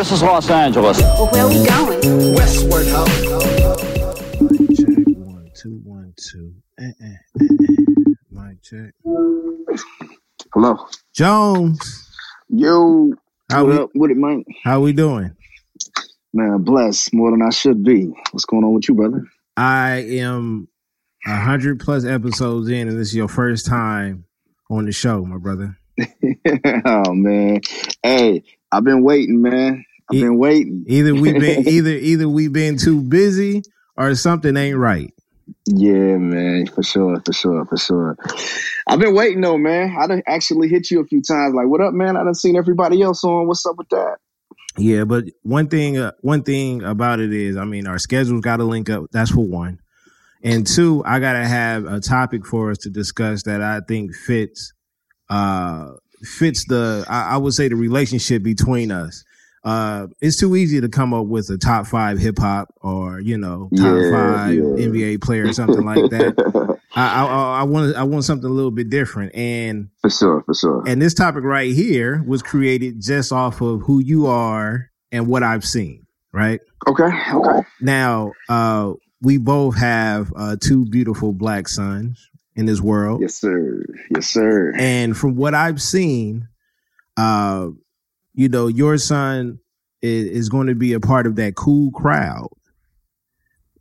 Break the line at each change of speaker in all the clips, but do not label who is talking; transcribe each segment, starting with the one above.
This is Los Angeles.
Well, where we going?
Westward, ho.
Check one, two, one, two. Eh, eh, eh, eh. Mic check.
Hello.
Jones,
Yo.
How
what
we-
up with it, Mike?
how we doing?
Man, blessed more than I should be. What's going on with you, brother?
I am a hundred plus episodes in, and this is your first time on the show, my brother.
oh man. Hey, I've been waiting, man. I've
E-
been waiting.
Either we been either either we been too busy or something ain't right.
Yeah, man, for sure, for sure, for sure. I've been waiting though, man. I done actually hit you a few times. Like, what up, man? I done seen everybody else on. What's up with that?
Yeah, but one thing uh, one thing about it is, I mean, our schedules got to link up. That's for one, and two, I got to have a topic for us to discuss that I think fits uh fits the I, I would say the relationship between us. Uh, it's too easy to come up with a top five hip hop or you know top
Yeah,
five
yeah.
NBA player or something like that. I, I I want I want something a little bit different, and
for sure, for sure.
and this topic right here was created just off of who you are and what I've seen, right?
Okay, okay.
Now, uh, we both have uh, two beautiful black sons in this world.
Yes, sir. Yes, sir.
And from what I've seen, uh, you know, your son is, is going to be a part of that cool crowd.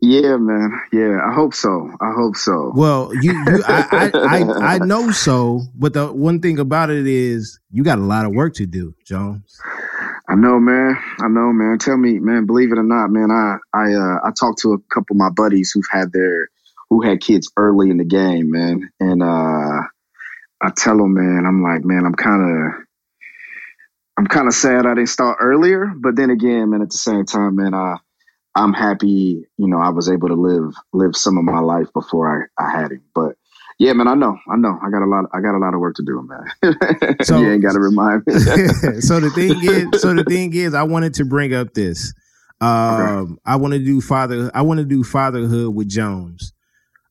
Yeah, man. Yeah, I hope so. I hope so.
Well, you, you I, I, I, I know so, but the one thing about it is you got a lot of work to do, Jones.
I know, man. I know, man. Tell me, man. Believe it or not, man. I I uh, I talked to a couple of my buddies who've had their who had kids early in the game, man. And uh, I tell them, man, I'm like, man, I'm kind of I'm kind of sad I didn't start earlier. But then again, man, at the same time, man, I I'm happy, you know, I was able to live live some of my life before I, I had him. But yeah, man, I know, I know, I got a lot, I got a lot of work to do, man.
So-
you ain't got to remind me.
so the thing is, so the thing is, I wanted to bring up this. Um, I want to do father. I want to do fatherhood with Jones.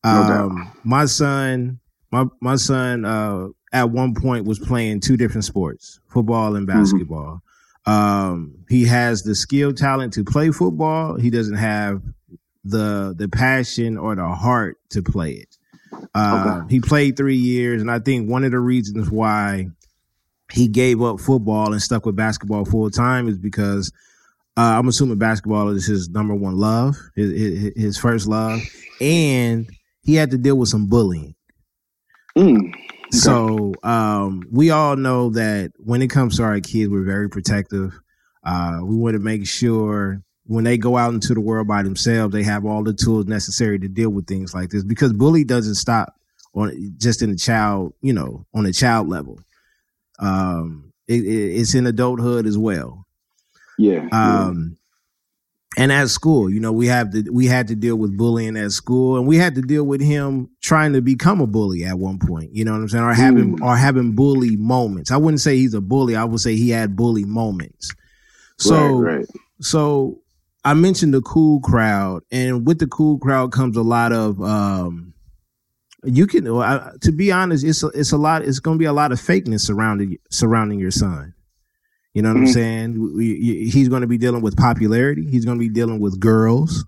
No.
Um, my son, my my son, uh, at one point was playing two different sports, football and
Mm-hmm.
basketball. Um, he has the skill, talent to play football. He doesn't have the the passion or the heart to play it. Uh, He played three years, and I think one of the reasons why he gave up football and stuck with basketball full time is because uh, I'm assuming basketball is his number one love, his, his, his first love, and he had to deal with some bullying.
Mm.
So um, we all know that when it comes to our kids, we're very protective. Uh, we want to make sure when they go out into the world by themselves, they have all the tools necessary to deal with things like this. Because bully doesn't stop on just in the child, you know, on a child level. Um, it, it, it's in adulthood as well.
Yeah. yeah.
And at school, you know, we have to we had to deal with bullying at school, and we had to deal with him trying to become a bully at one point. You know what I'm saying? Or having
Mm.
or having bully moments. I wouldn't say he's a bully. I would say he had bully moments. So
right, right.
so I mentioned the cool crowd, and with the cool crowd comes a lot of um, you can to be honest, it's a, it's a lot. It's going to be a lot of fakeness surrounding surrounding your son. You know what I'm
Mhm.
saying? We- he's going to be dealing with popularity. He's going to be dealing with girls.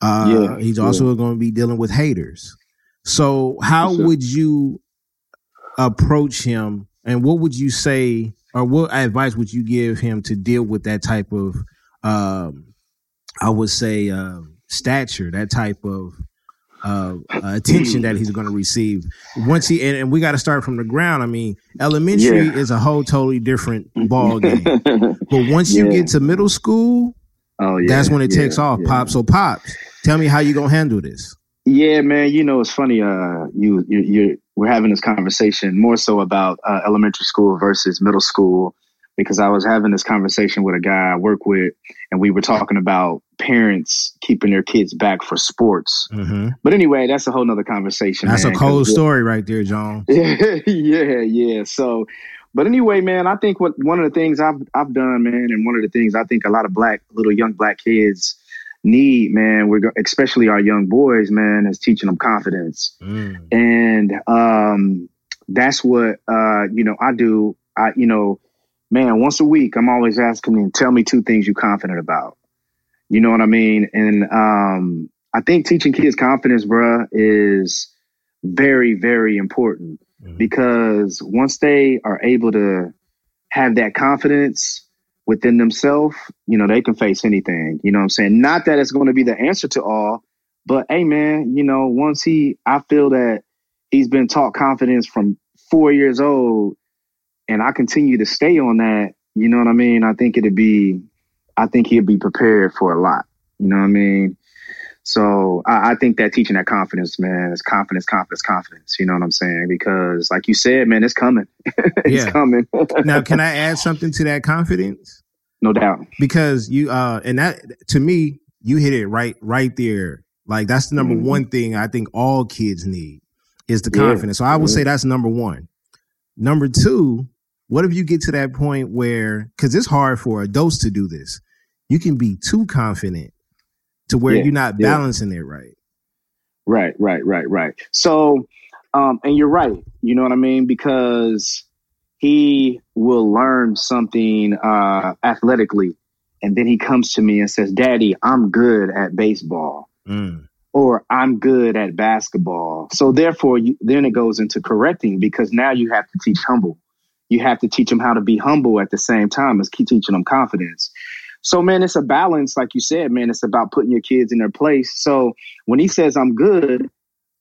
Uh,
Yeah,
he's
yeah.
also going to be dealing with haters. So, how
sure.
would you approach him, and what would you say, or what advice would you give him to deal with that type of, um, I would say, uh, stature, that type of uh, uh, attention that he's going to receive once he and, and we got to start from the ground. I mean, elementary
Yeah.
is a whole totally different ball game, but once you get to middle school,
oh yeah.
that's when it
yeah,
takes off.
yeah.
Pop, so pops, tell me how you gonna handle this.
Yeah, man. You know, it's funny. Uh, you you you we're having this conversation more so about uh, elementary school versus middle school, because I was having this conversation with a guy I work with, and we were talking about parents keeping their kids back for sports.
Mm-hmm.
But anyway, that's a whole nother conversation.
That's
man,
a cold story right there, John.
yeah, yeah, yeah. So, but anyway, man, I think what one of the things I've I've done, man, and one of the things I think a lot of black little young black kids need, man, we're especially our young boys, man, is teaching them confidence,
Mm.
and um, that's what uh, you know I do. I you know, man, once a week, I'm always asking them, tell me two things you're confident about. You know what I mean? And um, I think teaching kids confidence, bruh, is very, very important
Mhm.
because once they are able to have that confidence within themselves, you know, they can face anything. You know what I'm saying? Not that it's going to be the answer to all, but hey, man, you know, once he, I feel that he's been taught confidence from four years old and I continue to stay on that, you know what I mean? I think it'd be, I think he'd be prepared for a lot. You know what I mean? So I, I think that teaching that confidence, man, is confidence, confidence, confidence. You know what I'm saying? Because like you said, man, it's coming. it's
Yeah.
coming.
Now, can I add something to that confidence?
no doubt.
Because you uh and that to me, you hit it right right there. Like that's the number
Mhm.
one thing I think all kids need is the
Yeah.
confidence. So I would
Yeah.
say that's number one. Number two, what if you get to that point where because it's hard for adults to do this, you can be too confident to where
Yeah,
you're not
yeah.
balancing it right.
Right, right, right, right. So, um, and you're right. You know what I mean? Because he will learn something uh, athletically, and then he comes to me and says, "Daddy, I'm good at baseball."
Mm.
or I'm good at basketball. So therefore, you, then it goes into correcting because now you have to teach humble. You have to teach them how to be humble at the same time as keep teaching them confidence. So man, it's a balance, like you said, man. It's about putting your kids in their place. So when he says I'm good,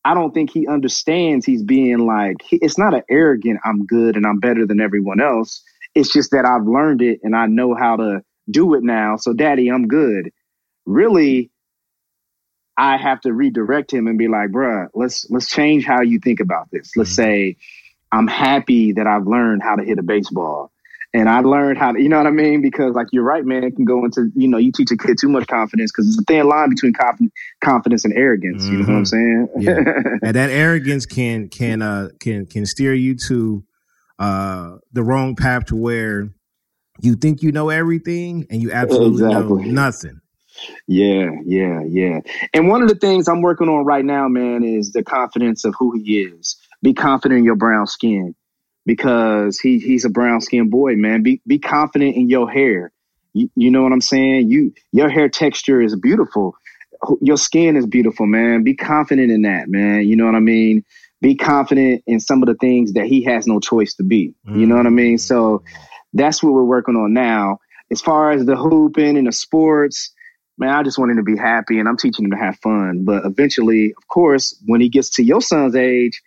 I don't think he understands he's being like he, it's not an arrogant I'm good and I'm better than everyone else. It's just that I've learned it and I know how to do it now. So daddy, I'm good. Really, I have to redirect him and be like, bruh, let's let's change how you think about this. Let's
Mhm.
say I'm happy that I've learned how to hit a baseball. And I learned how to, you know what I mean? Because like you're right, man, it can go into, you know, you teach a kid too much confidence because it's a thin line between conf- confidence and arrogance. You know what I'm saying?
Yeah. and that arrogance can can uh can can steer you to uh the wrong path to where you think you know everything and you absolutely
Exactly.
know nothing.
Yeah, yeah, yeah. And one of the things I'm working on right now, man, is the confidence of who he is. Be confident in your brown skin because he he's a brown skinned boy, man. Be be confident in your hair. You, you know what I'm saying? You your hair texture is beautiful. Your skin is beautiful, man. Be confident in that, man. You know what I mean? Be confident in some of the things that he has no choice to be. You know what I mean? So that's what we're working on now. As far as the hooping and the sports, man, I just want him to be happy and I'm teaching him to have fun. But eventually, of course, when he gets to your son's age,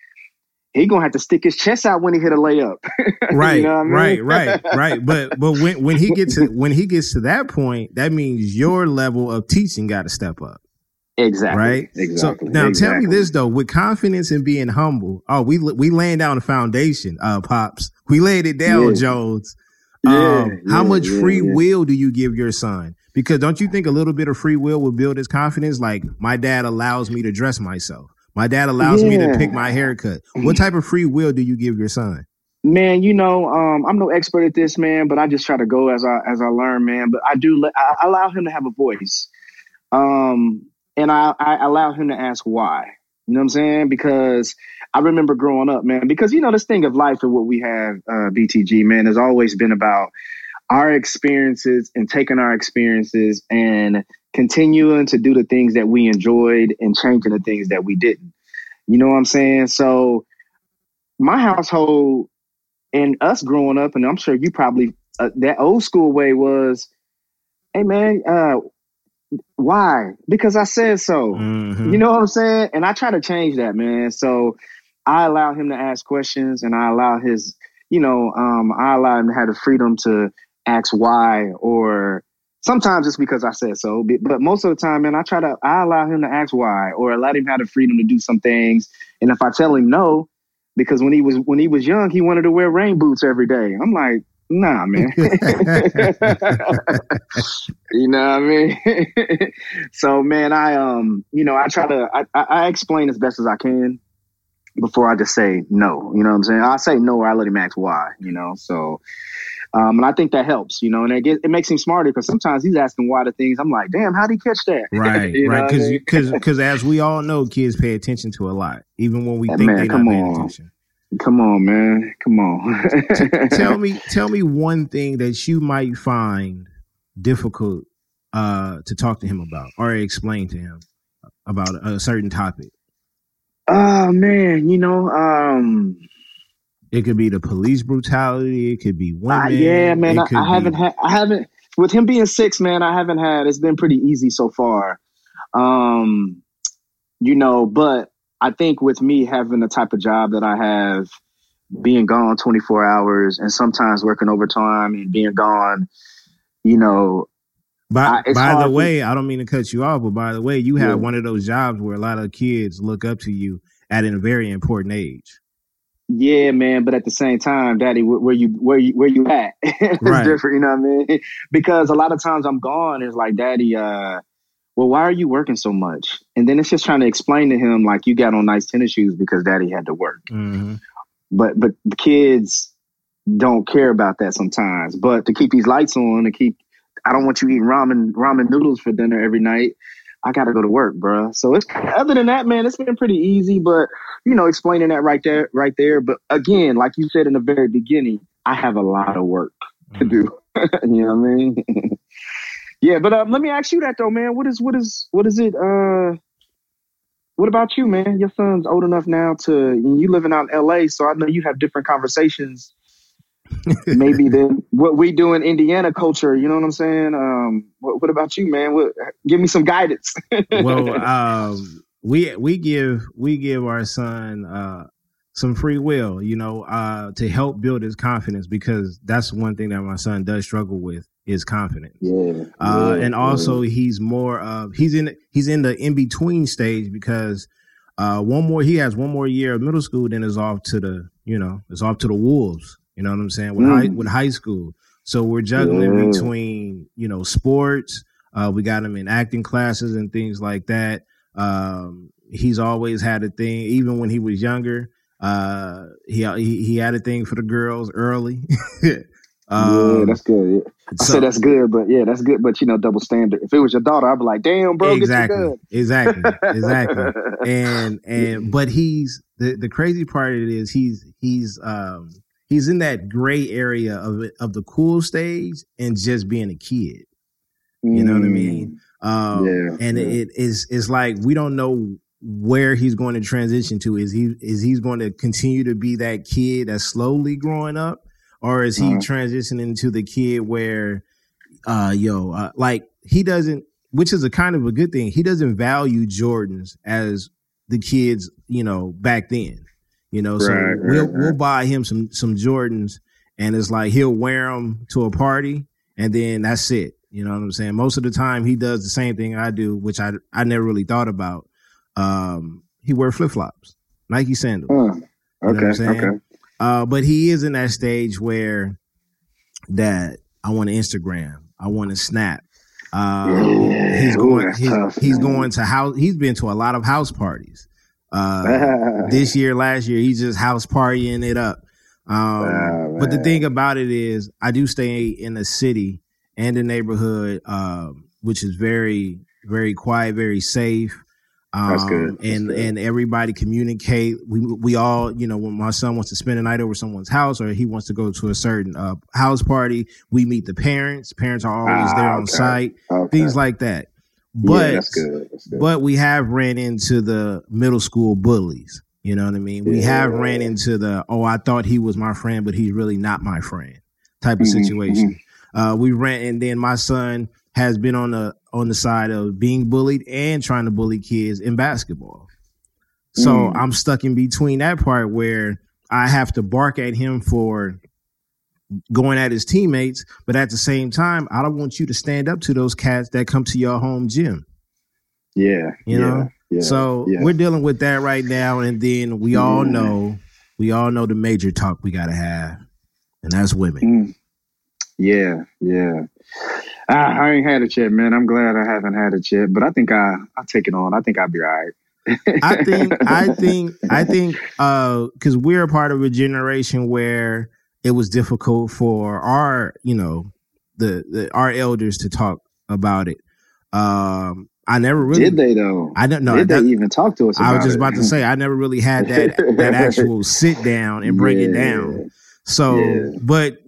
he gonna have to stick his chest out when he hit a layup.
Right,
You know I mean?
right, right, right. But but when when he gets to when he gets to that point, that means your level of teaching got to step up.
exactly.
right?
Exactly.
So now tell me this though, with confidence and being humble. Oh, we we laying down the foundation, uh, pops. We laid it down,
Yeah.
Jones.
Yeah,
um, how
yeah,
much
yeah,
free will do you give your son? Because don't you think a little bit of free will will build his confidence? Like my dad allows me to dress myself. My dad allows me to pick my haircut. What type of free will do you give your son?
Man, you know, um, I'm no expert at this, man, but I just try to go as I as I learn, man. But I do let, I allow him to have a voice, um, and I, I allow him to ask why. You know what I'm saying? Because I remember growing up, man. Because you know, this thing of life and what we have, uh, BTG, man, has always been about our experiences and taking our experiences and continuing to do the things that we enjoyed and changing the things that we didn't. You know what I'm saying? So my household and us growing up, and I'm sure you probably uh, that old school way was, hey man, uh, why? Because I said so.
Mhm.
You know what I'm saying? And I try to change that, man. So I allow him to ask questions, and I allow his, you know, um, I allow him to have the freedom to ask why, or sometimes it's because I said so. But most of the time, man, I try to I allow him to ask why, or allow him have the freedom to do some things. And if I tell him no, because when he was when he was young, he wanted to wear rain boots every day. I'm like, Nah, man. you know what I mean? so, man, I um, you know, I try to I, I explain as best as I can before I just say no. You know what I'm saying? I say no, or I let him ask why. You know, so. Um, and I think that helps, you know, and it, get, it makes him smarter because sometimes he's asking why the things. I'm like, damn, how'd he catch that?
Right, right. Because because because as we all know, kids pay attention to a lot, even when we think man, they're not paying on. attention.
Come on, man. Come on.
tell me, tell me one thing that you might find difficult uh, to talk to him about or explain to him about a certain topic.
Oh man, you know, um,
it could be the police brutality. It could be women. Uh,
yeah, man. I, I, haven't had. I haven't with him being six, man. I haven't had. It's been pretty easy so far. Um, you know, but I think with me having the type of job that I have, being gone 24 hours and sometimes working overtime and being gone, you know.
By, I, by the way, I don't mean to cut you off, but by the way, you have yeah. one of those jobs where a lot of kids look up to you at a very important age.
Yeah, man, but at the same time, Daddy, where you where you where you at? it's right. different, you know what I mean? Because a lot of times I'm gone, it's like, Daddy, uh, well, why are you working so much? And then it's just trying to explain to him like you got on nice tennis shoes because daddy had to work. Mm-hmm. But but the kids don't care about that sometimes. But to keep these lights on, to keep I don't want you eating ramen ramen noodles for dinner every night. I got to go to work, bro. So it's other than that, man, it's been pretty easy. But you know, explaining that right there, right there. But again, like you said in the very beginning, I have a lot of work to do. you know what I mean? Yeah, but um, let me ask you that though, man. What is what is what is it? Uh, what about you, man? Your son's old enough now to you living out in L.A., so I know you have different conversations. Maybe than what we do in Indiana culture. You know what I'm saying? Um, what, what about you, man? What, give me some guidance.
well, um, we we give we give our son uh, some free will, you know, uh, to help build his confidence because that's one thing that my son does struggle with is confidence.
Yeah.
Uh,
yeah
and also yeah. he's more of he's in he's in the in between stage because uh, one more he has one more year of middle school, then is off to the you know is off to the wolves. You know what I'm saying with mm. high with high school. So we're juggling yeah. between you know sports. Uh, we got him in acting classes and things like that. Um, he's always had a thing, even when he was younger. Uh, he, he he had a thing for the girls early.
Um, yeah, that's good. I so, said that's good, but yeah, that's good. But you know, double standard. If it was your daughter, I'd be like, "Damn, bro,
exactly, exactly, exactly." And and but he's the the crazy part of it is he's he's um he's in that gray area of of the cool stage and just being a kid. You know what I mean? Mm. Um, yeah, and yeah. it is it's like we don't know where he's going to transition to. Is he is he's going to continue to be that kid that's slowly growing up? or is he uh-huh. transitioning to the kid where, uh, yo, uh, like he doesn't, which is a kind of a good thing. He doesn't value Jordans as the kids, you know, back then. You know, so right, we'll right, we'll buy him some some Jordans, and it's like he'll wear them to a party, and then that's it. You know what I'm saying? Most of the time, he does the same thing I do, which I I never really thought about. Um, he wear flip flops, Nike sandals.
Uh, okay, okay.
Uh, but he is in that stage where that I want to Instagram, I want to snap. Uh, yeah. He's going. Ooh, he's, tough, he's going to house. He's been to a lot of house parties. Uh, this year, last year, he's just house partying it up. Um, oh, but the thing about it is, I do stay in the city and the neighborhood, uh, which is very, very quiet, very safe. Um, That's good. That's and good. and everybody communicate. We we all, you know, when my son wants to spend a night over someone's house or he wants to go to a certain uh, house party, we meet the parents. Parents are always ah, there on site. Okay. Things like that. But yeah, that's good. that's good. but we have ran into the middle school bullies. You know what I mean? We yeah. have ran into the oh, I thought he was my friend, but he's really not my friend type of mm-hmm, situation. Mm-hmm. Uh, we ran, and then my son has been on the on the side of being bullied and trying to bully kids in basketball. So mm. I'm stuck in between that part where I have to bark at him for going at his teammates, but at the same time, I don't want you to stand up to those cats that come to your home gym.
Yeah.
You know? Yeah, so yeah. we're dealing with that right now. And then we all know, we all know the major talk we gotta have, and that's women.
Mm. Yeah, yeah. I, I ain't had it yet, man. I'm glad I haven't had it yet, but I think I I'll take it on. I think I'll be all right.
I think I think I think uh because we're a part of a generation where it was difficult for our you know the, the our elders to talk about it. Um I never really
did they though.
I don't know.
Did that, they even talk to us?
I was just
it?
about to say I never really had that that actual sit down and break yeah. it down. So, yeah. but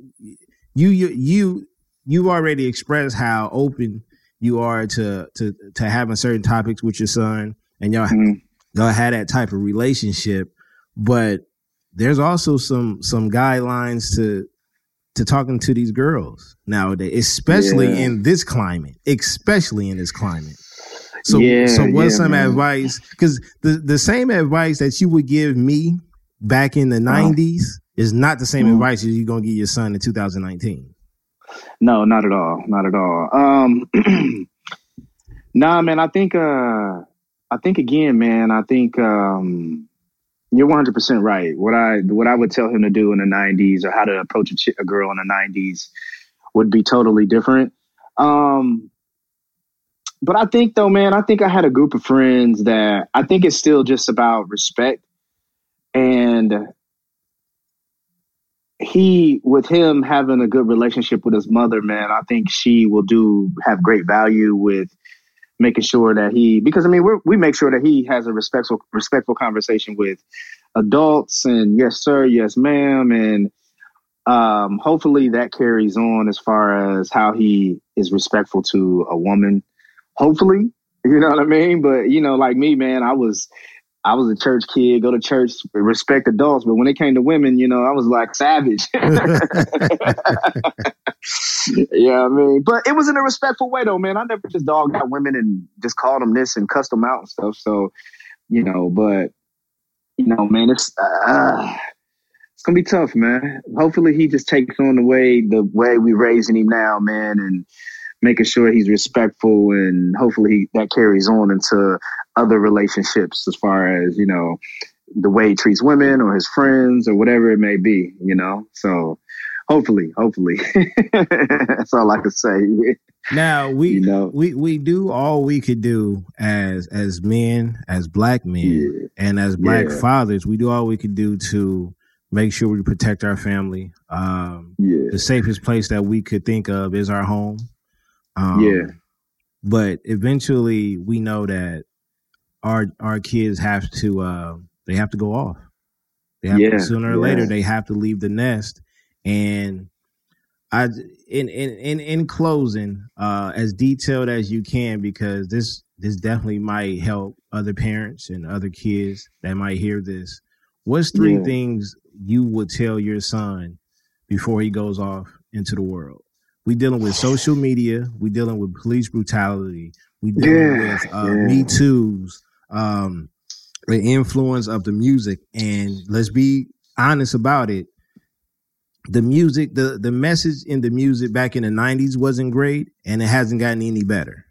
you you you you already expressed how open you are to to to having certain topics with your son, and y'all mm-hmm. y'all had that type of relationship. But there's also some some guidelines to to talking to these girls nowadays, especially yeah. in this climate, especially in this climate. So, yeah, so what's yeah, some man. advice? Because the the same advice that you would give me back in the '90s uh-huh. is not the same mm-hmm. advice you're gonna give your son in 2019.
No, not at all. Not at all. Um, nah, man. I think. Uh, I think again, man. I think um, you're 100 percent right. What I what I would tell him to do in the 90s or how to approach a, ch- a girl in the 90s would be totally different. Um, but I think though, man, I think I had a group of friends that I think it's still just about respect and he with him having a good relationship with his mother man i think she will do have great value with making sure that he because i mean we we make sure that he has a respectful respectful conversation with adults and yes sir yes ma'am and um, hopefully that carries on as far as how he is respectful to a woman. Hopefully you know what i mean? But you know like me man i was I was a church kid, go to church, respect adults, but when it came to women, you know, I was like savage. yeah, I mean, but it was in a respectful way, though, man. I never just dogged out women and just called them this and cussed them out and stuff. So, you know, but you know, man, it's uh, it's gonna be tough, man. Hopefully, he just takes on the way the way we raising him now, man, and making sure he's respectful and hopefully that carries on into other relationships as far as you know the way he treats women or his friends or whatever it may be you know so hopefully hopefully that's all i can say
now we you know we we do all we could do as as men as black men yeah. and as black yeah. fathers we do all we could do to make sure we protect our family um yeah. the safest place that we could think of is our home
um, yeah.
But eventually, we know that our our kids have to uh, they have to go off. They have yeah, to, sooner or yeah. later they have to leave the nest. And I in in in, in closing, uh, as detailed as you can, because this this definitely might help other parents and other kids that might hear this. What's three yeah. things you would tell your son before he goes off into the world? We dealing with social media. We dealing with police brutality. We dealing with uh. Me Too's, um, the influence of the music. And let's be honest about it. The music, the the message in the music back in the '90s wasn't great, and it hasn't gotten any better.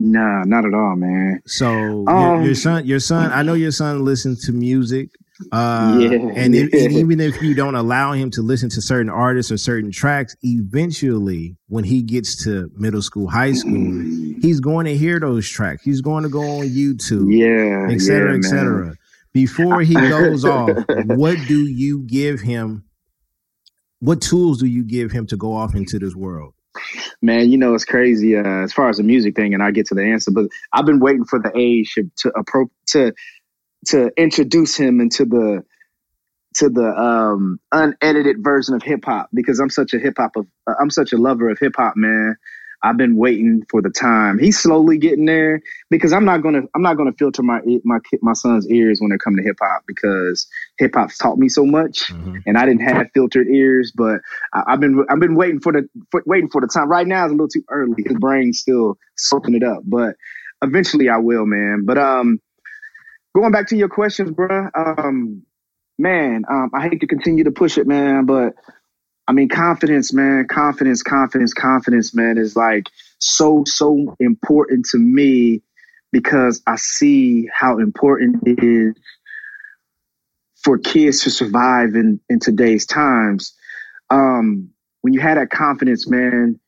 Nah, not at all, man.
So um, your, your son, your son, I know your son listens to music. Uh, yeah, and, if, even if you don't allow him to listen to certain artists or certain tracks, eventually, when he gets to middle school, high school, mm. he's going to hear those tracks. He's going to go on YouTube,
yeah,
et cetera, yeah, et cetera. Before he goes off, what do you give him? What tools do you give him to go off into this world?
Man, you know it's crazy uh, as far as the music thing, and I get to the answer, but I've been waiting for the age to approach to to introduce him into the to the um, unedited version of hip hop because I'm such a hip hop of uh, I'm such a lover of hip hop, man. I've been waiting for the time. He's slowly getting there because I'm not gonna I'm not gonna filter my my my son's ears when they come to hip hop because hip hop's taught me so much, mm-hmm. and I didn't have filtered ears. But I, have been I've been waiting for the for, waiting for the time. Right now is a little too early. His brain's still soaking it up, but eventually I will, man. But um, going back to your questions, bro. Um, man, um, I hate to continue to push it, man, but I mean, confidence, man, confidence, confidence, confidence, man, is like so, so important to me because I see how important it is for kids to survive in, in today's times. Um, when you have that confidence, man,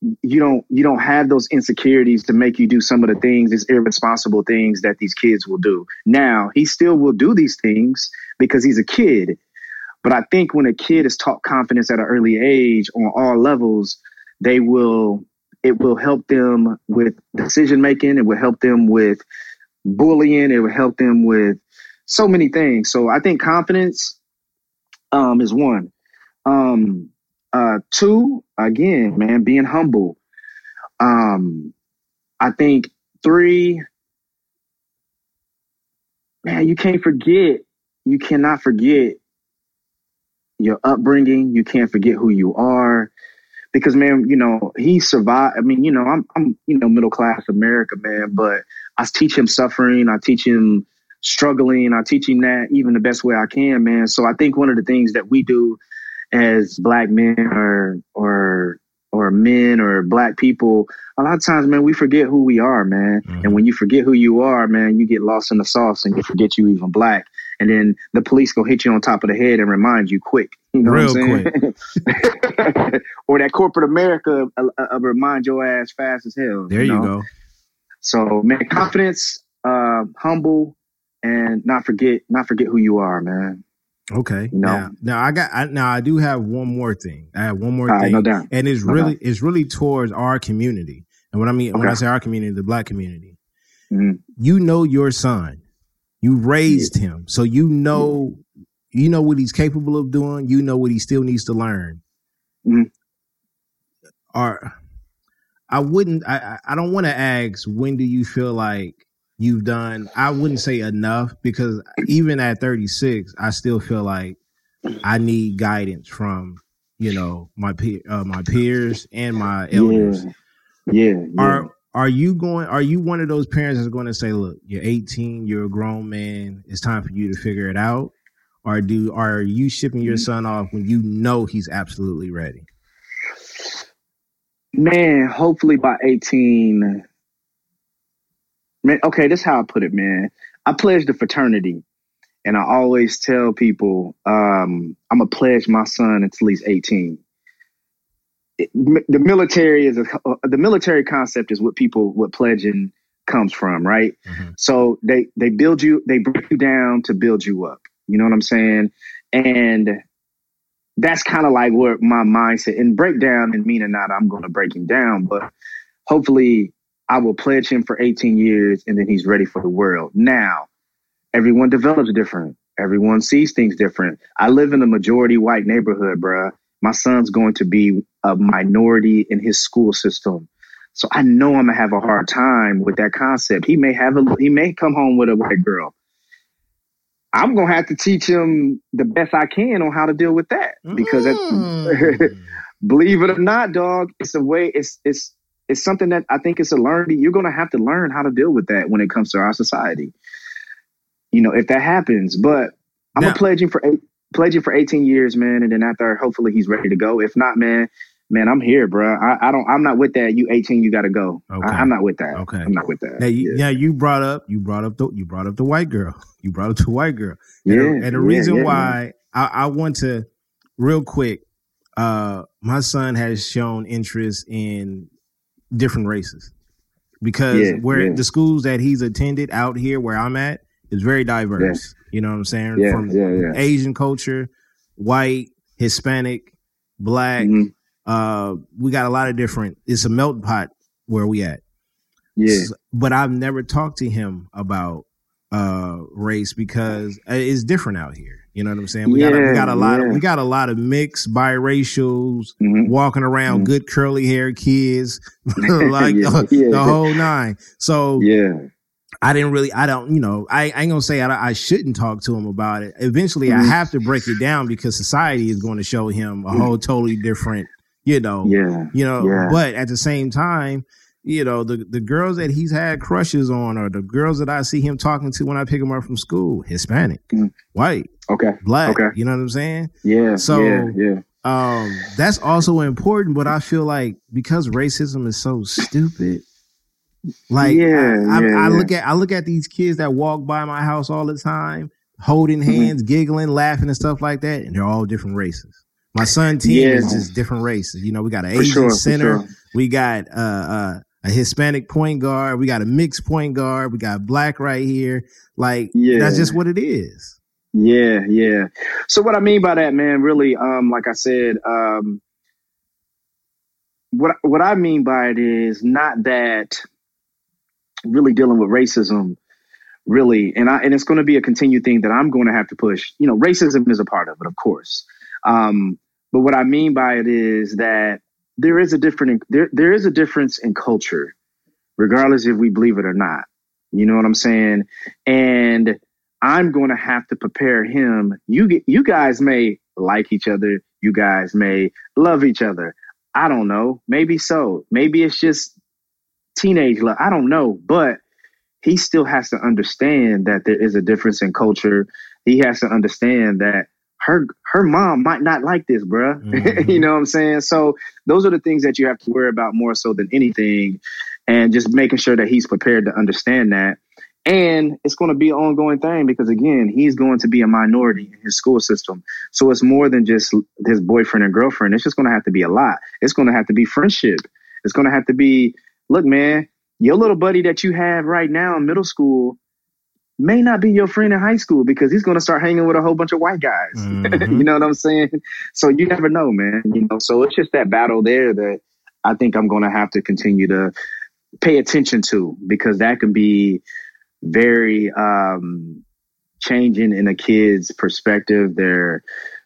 you don't you don't have those insecurities to make you do some of the things, these irresponsible things that these kids will do. Now, he still will do these things because he's a kid. But I think when a kid is taught confidence at an early age on all levels, they will it will help them with decision making, it will help them with bullying, it will help them with so many things. So I think confidence um, is one. Um, uh, two, again, man, being humble. Um, I think three, man, you can't forget, you cannot forget your upbringing. You can't forget who you are. Because man, you know, he survived. I mean, you know, I'm I'm, you know, middle class America, man, but I teach him suffering, I teach him struggling, I teach him that even the best way I can, man. So I think one of the things that we do as black men or or or men or black people, a lot of times, man, we forget who we are, man. Mm-hmm. And when you forget who you are, man, you get lost in the sauce and you forget you even black. And then the police go hit you on top of the head and remind you quick. You know Real what I'm saying? quick. or that corporate America uh, uh, remind your ass fast as hell.
There you, know?
you go. So man, confidence, uh, humble, and not forget, not forget who you are, man.
Okay. No. Now, now I got I, now I do have one more thing. I have one more thing, no doubt. and it's no really doubt. it's really towards our community. And what I mean okay. when I say our community, the black community, mm-hmm. you know your son, you raised yeah. him, so you know yeah. you know what he's capable of doing. You know what he still needs to learn. Or I wouldn't. I I don't want to ask when do you feel like you've done i wouldn't say enough because even at 36 i still feel like i need guidance from you know my peer uh, my peers and my elders
yeah. yeah,
yeah. are are you going are you one of those parents that's going to say look you're 18 you're a grown man it's time for you to figure it out or do are you shipping your son off when you know he's absolutely ready
man hopefully by 18 man, okay, this is how I put it, man. I pledge the fraternity. And I always tell people, um, I'm gonna pledge my son until he's 18. It, the military is a, uh, the military concept is what people what pledging comes from, right? Mm-hmm. So they they build you, they break you down to build you up. You know what I'm saying? And that's kind of like what my mindset and breakdown and meaning not I'm going to break him down, but hopefully I will pledge him for 18 years and then he's ready for the world. Now, everyone develops different. Everyone sees things different. I live in a majority white neighborhood, bruh. My son's going to be a minority in his school system. So I know I'm gonna have a hard time with that concept. He may have a he may come home with a white girl. I'm gonna have to teach him the best I can on how to deal with that because mm. believe it or not, dog, it's a way. It's it's it's something that I think is a learning. You're going to have to learn how to deal with that when it comes to our society. You know, if that happens, but I'm now, a pledging for eight, pledging for 18 years, man, and then after, hopefully, he's ready to go. If not, man, man, I'm here, bro. I, I don't. I'm not with that. You 18, you got to go. Okay. I, am not with that. Okay, I'm not with that.
Now, you, yeah. now you brought up, you brought up the, you brought up the white girl. You brought up the white girl. And yeah, the, and the yeah, reason yeah, why I, I want to, real quick, uh, my son has shown interest in different races because yeah, where yeah. the schools that he's attended out here where I'm at is very diverse. Yeah. You know what I'm saying?
Yeah, From yeah,
Asian culture, white, Hispanic, black. Mm-hmm. Uh, we got a lot of different. It's a melting pot where we at.
Yeah.
So, but I've never talked to him about uh race because it's different out here. You know what I'm saying? We yeah, got a, we got a lot yeah. of we got a lot of mixed biracials mm-hmm. walking around, mm-hmm. good curly hair kids, like yeah, the, the, whole nine. So
yeah.
I didn't really, I don't, you know, I, I ain't gonna say I, I, shouldn't talk to him about it. Eventually, mm-hmm. I have to break it down because society is going to show him a whole totally different, you know,
yeah,
you know. But at the same time, you know, the, the girls that he's had crushes on or the girls that I see him talking to when I pick him up from school, Hispanic, mm. white,
okay,
black.
Okay.
You know what I'm saying?
Yeah.
So
yeah, yeah.
Um, that's also important, but I feel like because racism is so stupid, like yeah, I, I, yeah, I look at I look at these kids that walk by my house all the time, holding mm-hmm. hands, mm-hmm. giggling, laughing, and stuff like that, and they're all different races. My son team
Yeah.
is just different races. You know, we got an Asian
sure,
center,
sure.
we got uh, uh, a Hispanic point guard, we got a mixed point guard, we got black right here. Like
Yeah.
that's just what it is.
Yeah, yeah. So what I mean by that, man, really, um, like I said, um, what what I mean by it is not that really dealing with racism, really, and I and it's going to be a continued thing that I'm going to have to push. You know, racism is a part of it, of course. Um, but what I mean by it is that there is a different there there is a difference in culture, regardless if we believe it or not. You know what I'm saying? And I'm going to have to prepare him. You you guys may like each other. You guys may love each other. I don't know. Maybe so. Maybe it's just teenage love. I don't know. But he still has to understand that there is a difference in culture. He has to understand that her her mom might not like this, bruh.
Mhm.
you know what I'm saying? So those are the things that you have to worry about more so than anything, and just making sure that he's prepared to understand that. And it's going to be an ongoing thing because again, he's going to be a minority in his school system. So it's more than just his boyfriend and girlfriend. It's just going to have to be a lot. It's going to have to be friendship. It's going to have to be, look, man, your little buddy that you have right now in middle school may not be your friend in high school because he's going to start hanging with a whole bunch of white guys.
Mhm.
you know what I'm saying? So you never know, man. You know, so it's just that battle there that I think I'm going to have to continue to pay attention to because that can be very um changing in a kid's perspective, their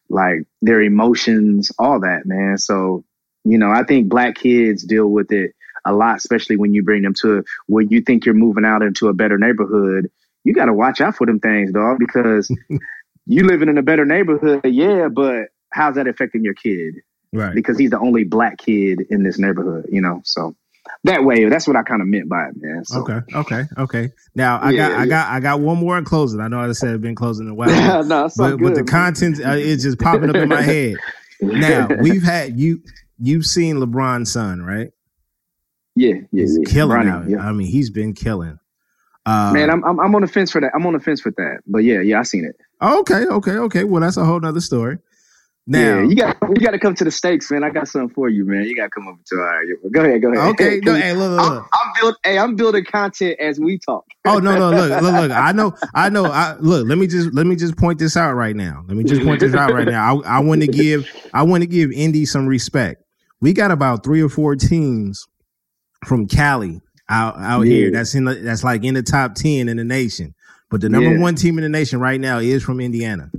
like their emotions, all that, man. So, you know, I think black kids deal with it a lot, especially when you bring them to where you think you're moving out into a better neighborhood. You got to watch out for them things, dog, because you living in a better neighborhood, yeah, but how's that affecting your kid?
Right.
Because he's the only black kid in this neighborhood, you know. So that way, that's what I kind of meant by it, man. So.
Okay. Okay. Okay. Now I
Yeah,
got I got I got one more in closing. I know I said I've been closing a while.
no,
but, but the
man.
content uh, is just popping up in my head. Now we've had you you've seen LeBron's son, right?
yeah, yeah,
He's
yeah.
killing
yeah.
I mean, he's been killing. Uh,
Man, I'm, I'm I'm on the fence for that. I'm on the fence for that. But yeah, yeah, I seen it.
okay, okay, okay. Well, that's a whole nother story. Now,
yeah, you got you got to come to the stakes, man. I got something for you, man. You got to come over to. All right, go ahead, go ahead.
okay, no, hey, look, look,
I'm,
look.
I'm build, Hey, I'm building content as we talk.
Oh no, no, look, look, look. I know, I know. I look. Let me just let me just point this out right now. Let me just point this out right now. I, I want to give I want to give Indy some respect. We got about three or four teams from Cali out out here. That's in the, that's like in the top ten in the nation. But the number
Yeah.
one team in the nation right now is from Indiana.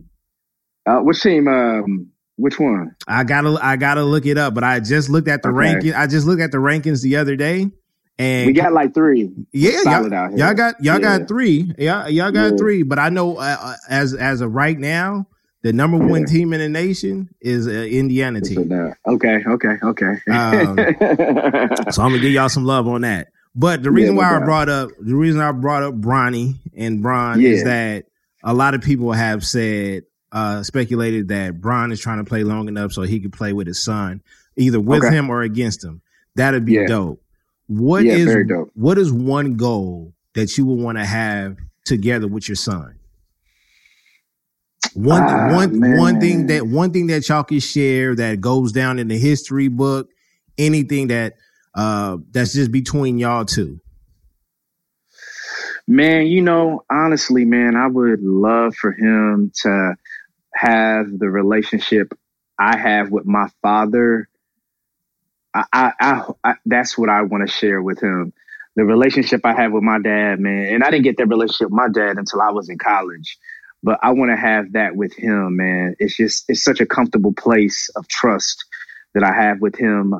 Uh, which team? Um, which one?
I gotta I gotta look it up, but I just looked at the
Okay.
ranking. I just looked at the rankings the other day, and
We got like three.
yeah, y'all,
solid out here.
y'all got y'all
Yeah.
got three. Y'all y'all got
Yeah.
three. But I know uh, uh, as as of right now, the number one
Yeah.
team in the nation is uh, Indiana team.
Okay, okay, okay.
Um, So I'm gonna give y'all some love on that. But the reason
Yeah,
why I brought up the reason I brought up Bronny and Bron is that a lot of people have said uh speculated that Bron is trying to play long enough so he could play with his son, either with
Okay.
him or against him. That'd be
Yeah.
dope. What
Yeah,
is
very dope.
what is one goal that you would want to have together with your son? One
Ah,
one
man.
one thing that one thing that y'all can share that goes down in the history book, anything that uh that's just between y'all two.
Man, you know, honestly, man, I would love for him to have the relationship I have with my father. I, I, I, I that's what I want to share with him. The relationship I have with my dad, man, and I didn't get that relationship with my dad until I was in college, but I want to have that with him, man. It's just, it's such a comfortable place of trust that I have with him.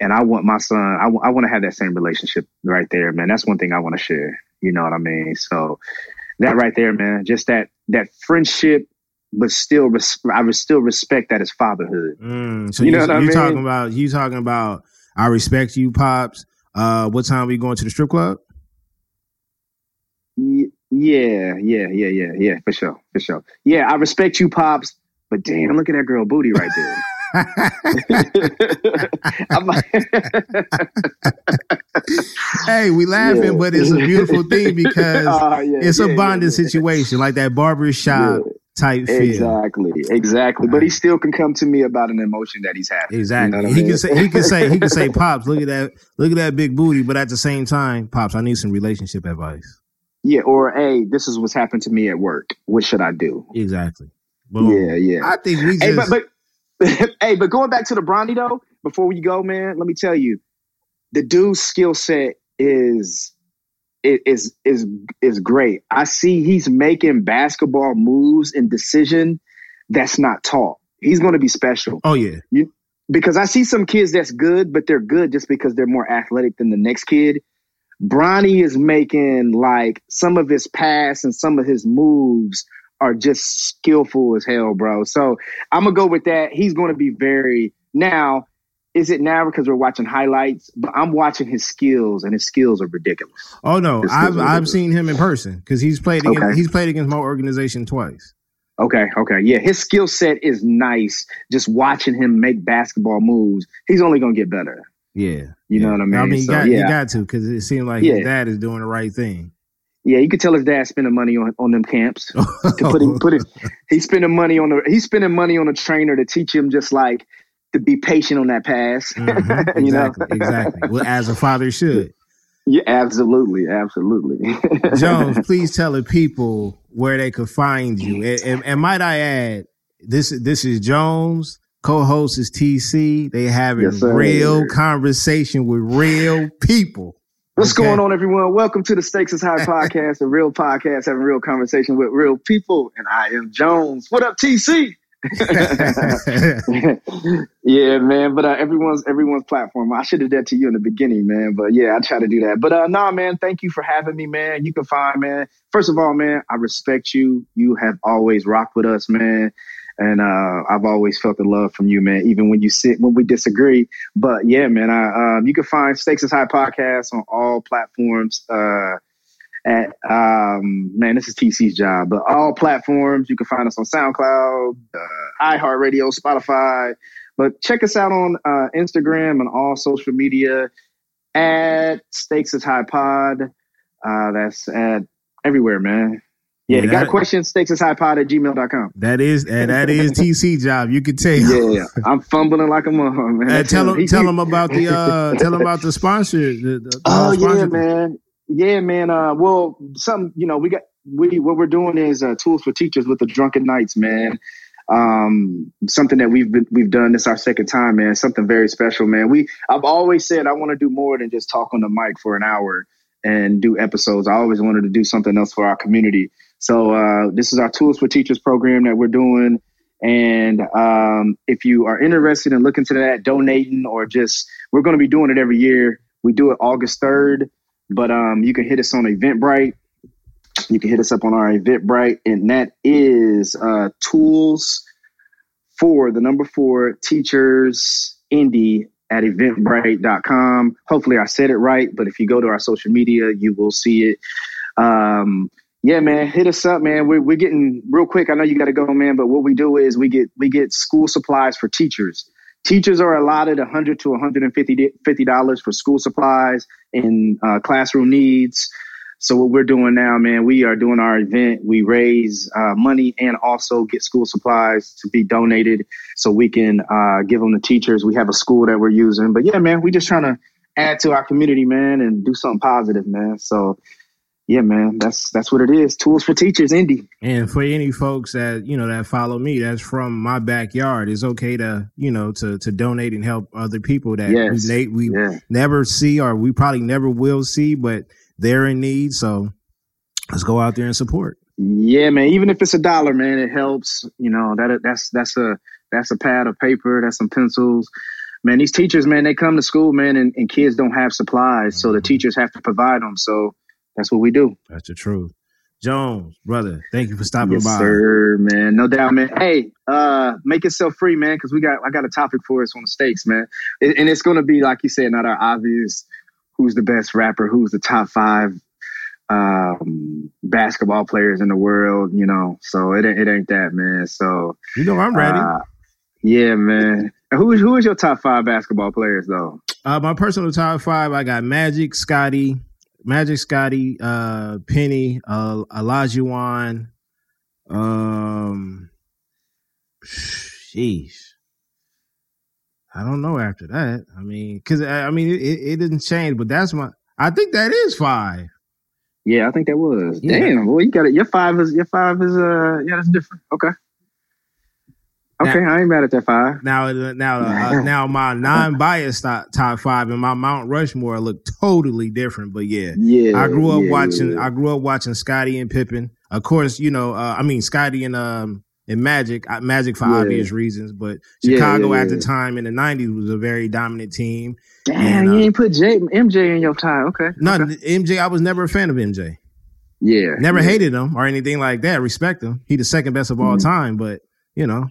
And I want my son, I want to have that same relationship right there, man. That's one thing I want to share. You know what I mean? So that right there, man, just that that friendship, but still, res- I would still respect that as fatherhood.
Mm, so
You
you
know what I
you
mean?
talking about you talking about I respect you, pops. Uh, what time are we going to the strip club?
Yeah, yeah, yeah, yeah, yeah, for sure, for sure. Yeah, I respect you, pops. But damn, look at that girl booty right there.
Hey, we laughing,
Yeah.
but it's a beautiful thing because
Oh, yeah,
it's
yeah,
a
yeah,
bonding
yeah.
situation, like that barber shop type feel.
Exactly, exactly. But he still can come to me about an emotion that he's having.
Exactly.
You know what I
he
mean?
can say he can say he can say, Pops, look at that, look at that big booty. But at the same time, Pops, I need some relationship advice.
Yeah, or hey, this is what's happened to me at work. What should I do?
Exactly. Boom.
Yeah, yeah.
I think we just
Hey, but but hey, but going back to the Bronny though, before we go, man, let me tell you, the dude's skill set is is is is great. I see he's making basketball moves and decision that's not taught. He's going to be special
oh yeah.
because I see some kids that's good, but they're good just because they're more athletic than the next kid. Bronny is making like some of his pass and some of his moves are just skillful as hell, bro. So I'm gonna go with that. He's gonna be very now. Is it now because we're watching highlights? But I'm watching his skills, and his skills are ridiculous.
Oh no, I've I've seen him in person because he's played against,
Okay.
he's played against my organization twice.
Okay, okay, yeah, his skill set is nice. Just watching him make basketball moves, he's only gonna get better.
Yeah,
You know what I mean?
I mean, you
So,
got you
yeah.
got to because it seemed like
Yeah.
his dad is doing the right thing.
Yeah, you could tell his dad spending money on, on them camps. to put it, put it. He's spending money on the. He's spending money on a trainer to teach him just like to be patient on that pass.
Mhm,
you know.
exactly, exactly. Well, as a father should.
Yeah, absolutely, absolutely.
Jones, please tell the people where they could find you. And, and, and might I add, this this is Jones. Co-host is TC. They having
Yes,
real conversation with real people.
What's
Okay.
going on, everyone? Welcome to the Stakes is High podcast, a real podcast having real conversation with real people. And I am Jones. What up, TC? yeah, man. But uh, everyone's everyone's platform. I should have did that to you in the beginning, man. But yeah, I try to do that. But uh, nah, man. Thank you for having me, man. You can find, man. First of all, man, I respect you. You have always rocked with us, man. And uh, I've always felt the love from you, man. Even when you sit when we disagree. But yeah, man. I, um, you can find Stakes is High podcast on all platforms. Uh, at um man, this is TC's job, but all platforms you can find us on SoundCloud, uh, iHeartRadio, Spotify. But check us out on uh, Instagram and all social media at Stakes is High Pod. Uh, that's at everywhere, man. Yeah,
Yeah,
you got a question? Stakes is High Pod at gmail.com.
that is and that is TC job. You can tell.
Yeah, yeah. I'm fumbling like a mother, man.
Uh, tell them, tell them about the, uh, tell them about the sponsor. The, the,
Oh
the
yeah,
sponsor-
man. Yeah, man. Uh, well, some you know we got we what we're doing is uh, tools for teachers with the Drunken Knights, man. Um, something that we've been we've done this our second time, man. Something very special, man. We I've always said I want to do more than just talk on the mic for an hour and do episodes. I always wanted to do something else for our community. So uh, this is our Tools for Teachers program that we're doing. And um, if you are interested in looking to that, donating, or just we're going to be doing it every year. We do it August 3rd, but um, you can hit us on Eventbrite. You can hit us up on our Eventbrite, and that is uh, tools for the number four teachers indie at eventbrite.com. Hopefully, I said it right, but if you go to our social media, you will see it. Um, yeah, man, hit us up, man. We're, we're getting real quick. I know you got to go, man, but what we do is we get we get school supplies for teachers. Teachers are allotted 100 to 150 dollars for school supplies and uh, classroom needs. So what we're doing now, man, we are doing our event. We raise uh, money and also get school supplies to be donated, so we can uh, give them to teachers. We have a school that we're using, but yeah, man, we just trying to add to our community, man, and do something positive, man. So yeah, man, that's that's what it is. Tools for teachers, indie.
And for any folks that you know that follow me, that's from my backyard. It's okay to you know to to donate and help other people that
Yes.
we, we
Yeah.
never see or we probably never will see, but they're in need. So let's go out there and support.
Yeah, man. Even if it's a dollar, man, it helps. You know that that's that's a that's a pad of paper, that's some pencils. Man, these teachers, man, they come to school, man, and, and kids don't have supplies, so the mm-hmm. teachers have to provide them. So that's what we do.
That's the truth. Jones, brother, thank you for stopping
yes,
by.
sir, man. No doubt, man. Hey, uh, make yourself free, man, because we got I got a topic for us on the stakes, man, and and it's gonna be like you said, not our obvious. Who's the best rapper? Who's the top five um, basketball players in the world? You know, so it ain't- it ain't that, man. So
You know I'm ready.
uh, yeah, man. Who is who is your top five basketball players though?
Uh, my personal top five, I got Magic, Scottie, Magic, Scottie, uh, Penny, uh, Olajuwon, Um, sheesh. I don't know after that. I mean, because I mean, it, it didn't change, but that's my. I think that is five.
Yeah, I think that was.
Yeah.
Damn, boy, you got it. Your five is your five is uh yeah, that's different. Okay. Okay, I ain't mad at that five.
Now, now, uh, now, my non-biased top, top five and my Mount Rushmore look totally different. But yeah,
Yeah,
I grew up
yeah,
watching.
yeah.
I grew up watching Scottie and Pippen. Of course, you know. Uh, I mean, Scottie and um and Magic. Uh, Magic for
Yeah.
obvious reasons, but Chicago
yeah,
at the time in the '90s was a very dominant team.
Damn,
And, uh,
you ain't put J, MJ in your tie. Okay.
No,
okay.
MJ. I was never a fan of MJ.
Yeah.
Never
yeah.
hated him or anything like that. Respect him. He the second best of all
Mhm.
time. But you know,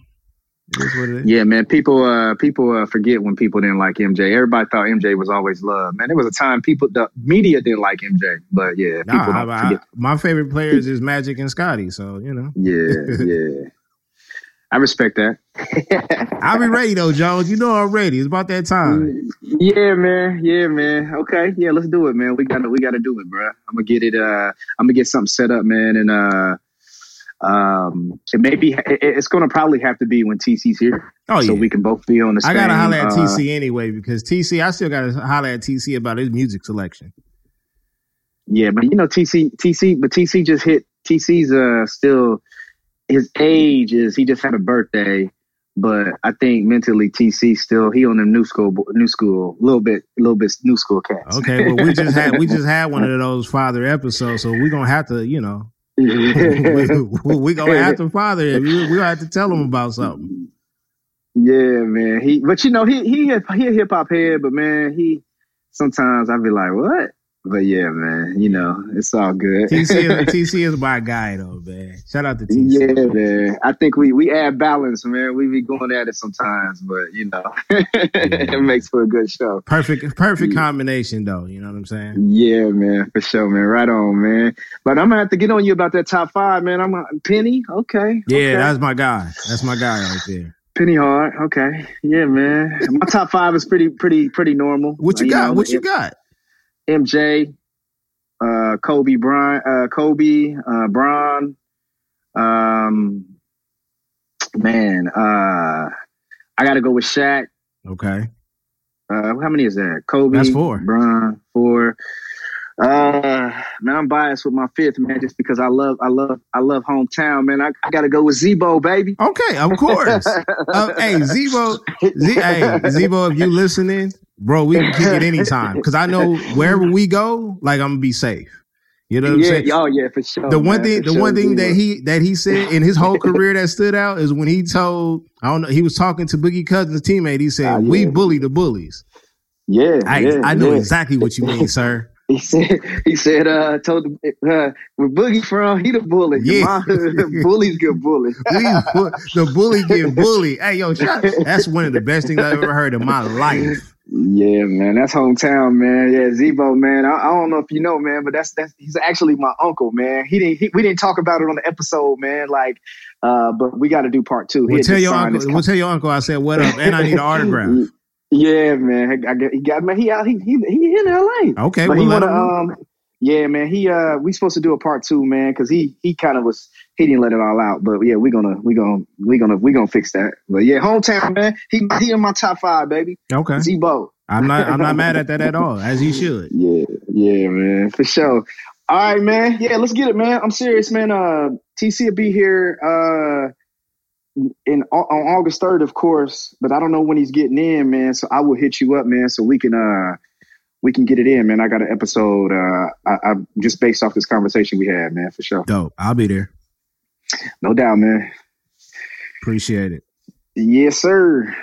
Yeah, man. People, uh, people uh, forget when people didn't like MJ. Everybody thought MJ was always loved. Man, there was a time people, the media didn't like MJ, but yeah,
Nah,
people don't
I- I- my favorite players is Magic and Scottie. So you know,
Yeah, yeah. I respect that.
I'll be ready though, Jones. You know I'm ready. It's about that time.
Yeah, man. Yeah, man. Okay. Yeah, let's do it, man. We gotta we gotta do it, bro. I'm gonna get it uh I'm gonna get something set up, man, and uh um it maybe it, it's gonna probably have to be when TC's here.
Oh
so
yeah.
we can both be on the
I gotta holler at
uh,
TC anyway because TC. I still gotta holler at TC about his music selection.
Yeah, but you know TC TC but TC just hit TC's uh still his age is he just had a birthday. But I think mentally TC still he on them new school new school a little bit a little bit new school cats.
Okay, well we just had we just had one of those father episodes, so we're gonna have to, you know, we, we gonna have to father him. We, we gonna have to tell him about something.
Yeah, man. He, but you know, he he he a hip hop head, but man, he sometimes I be like, what? But yeah, man. You know, it's all good.
TC is, TC is my guy though, man. Shout out to TC.
yeah, man. I think we we add balance, man. We be going at it sometimes, but you know, it makes for a good show.
Perfect, perfect combination though. You know what I'm saying?
Yeah, man, for sure, man. Right on, man. But I'm gonna have to get on you about that top five, man. I'm a, Penny. Okay.
Yeah,
okay.
that's my guy. That's my guy right there.
Penny hard. Okay. Yeah, man. My top five is pretty, pretty, pretty normal.
What you
Uh,
got?
know,
What you got?
MJ, uh, Kobe Bryant, uh, Kobe, uh, Bron, um, man, uh, I got to go with Shaq.
Okay.
Uh, how many is that? Kobe,
That's four.
Bron, four. Uh, man, I'm biased with my fifth man, just because I love, I love, I love hometown, man. I, I got to go with Z-Bo, baby.
Okay, of course. uh, hey, Z-Bo, Z- hey, Z-Bo, if you listening, bro, we can kick it anytime because I know wherever we go, like I'm gonna be safe. You know what I'm
yeah,
saying?
oh yeah, for sure.
the one
man,
thing, the
sure,
one thing that he that he said in his whole career that stood out is when he told I don't know he was talking to Boogie Cousins' teammate. He said,
Ah,
"We bully the bullies."
yeah,
I
yeah,
I know
yeah.
exactly what you mean, sir.
He said, he said, uh, told him, uh, where Boogie from, he the bully.
Yeah.
My bullies get bullied.
Bu- the bully get bullied. Hey, yo, that's one of the best things I've ever heard in my life.
Yeah, man, that's hometown, man. Yeah, Z-Bo, man. I, I don't know if you know, man, but that's that's he's actually my uncle, man. He didn't he, we didn't talk about it on the episode, man. Like, uh, but we got to do part two.
We'll tell your uncle. We'll tell your uncle I said what up, and I need an autograph.
Yeah, man. I got, he got man. He out. He he, he in L.A.
Okay,
but
well,
he wanna um. Yeah, man. He uh, we supposed to do a part two, man, because he he kind of was he didn't let it all out. But yeah, we gonna we gonna we gonna we gonna fix that. But yeah, hometown, man. He he in my top five, baby.
Okay,
Z-Bo.
I'm not. I'm not mad at that at all, as you should.
Yeah, yeah, man, for sure. All right, man. Yeah, let's get it, man. I'm serious, man. Uh, TC will be here uh in on August third, of course, but I don't know when he's getting in, man. So I will hit you up, man, so we can uh we can get it in, man. I got an episode uh I, I just based off this conversation we had, man, for sure.
Dope. I'll be there.
No doubt, man.
Appreciate it.
Yes, sir.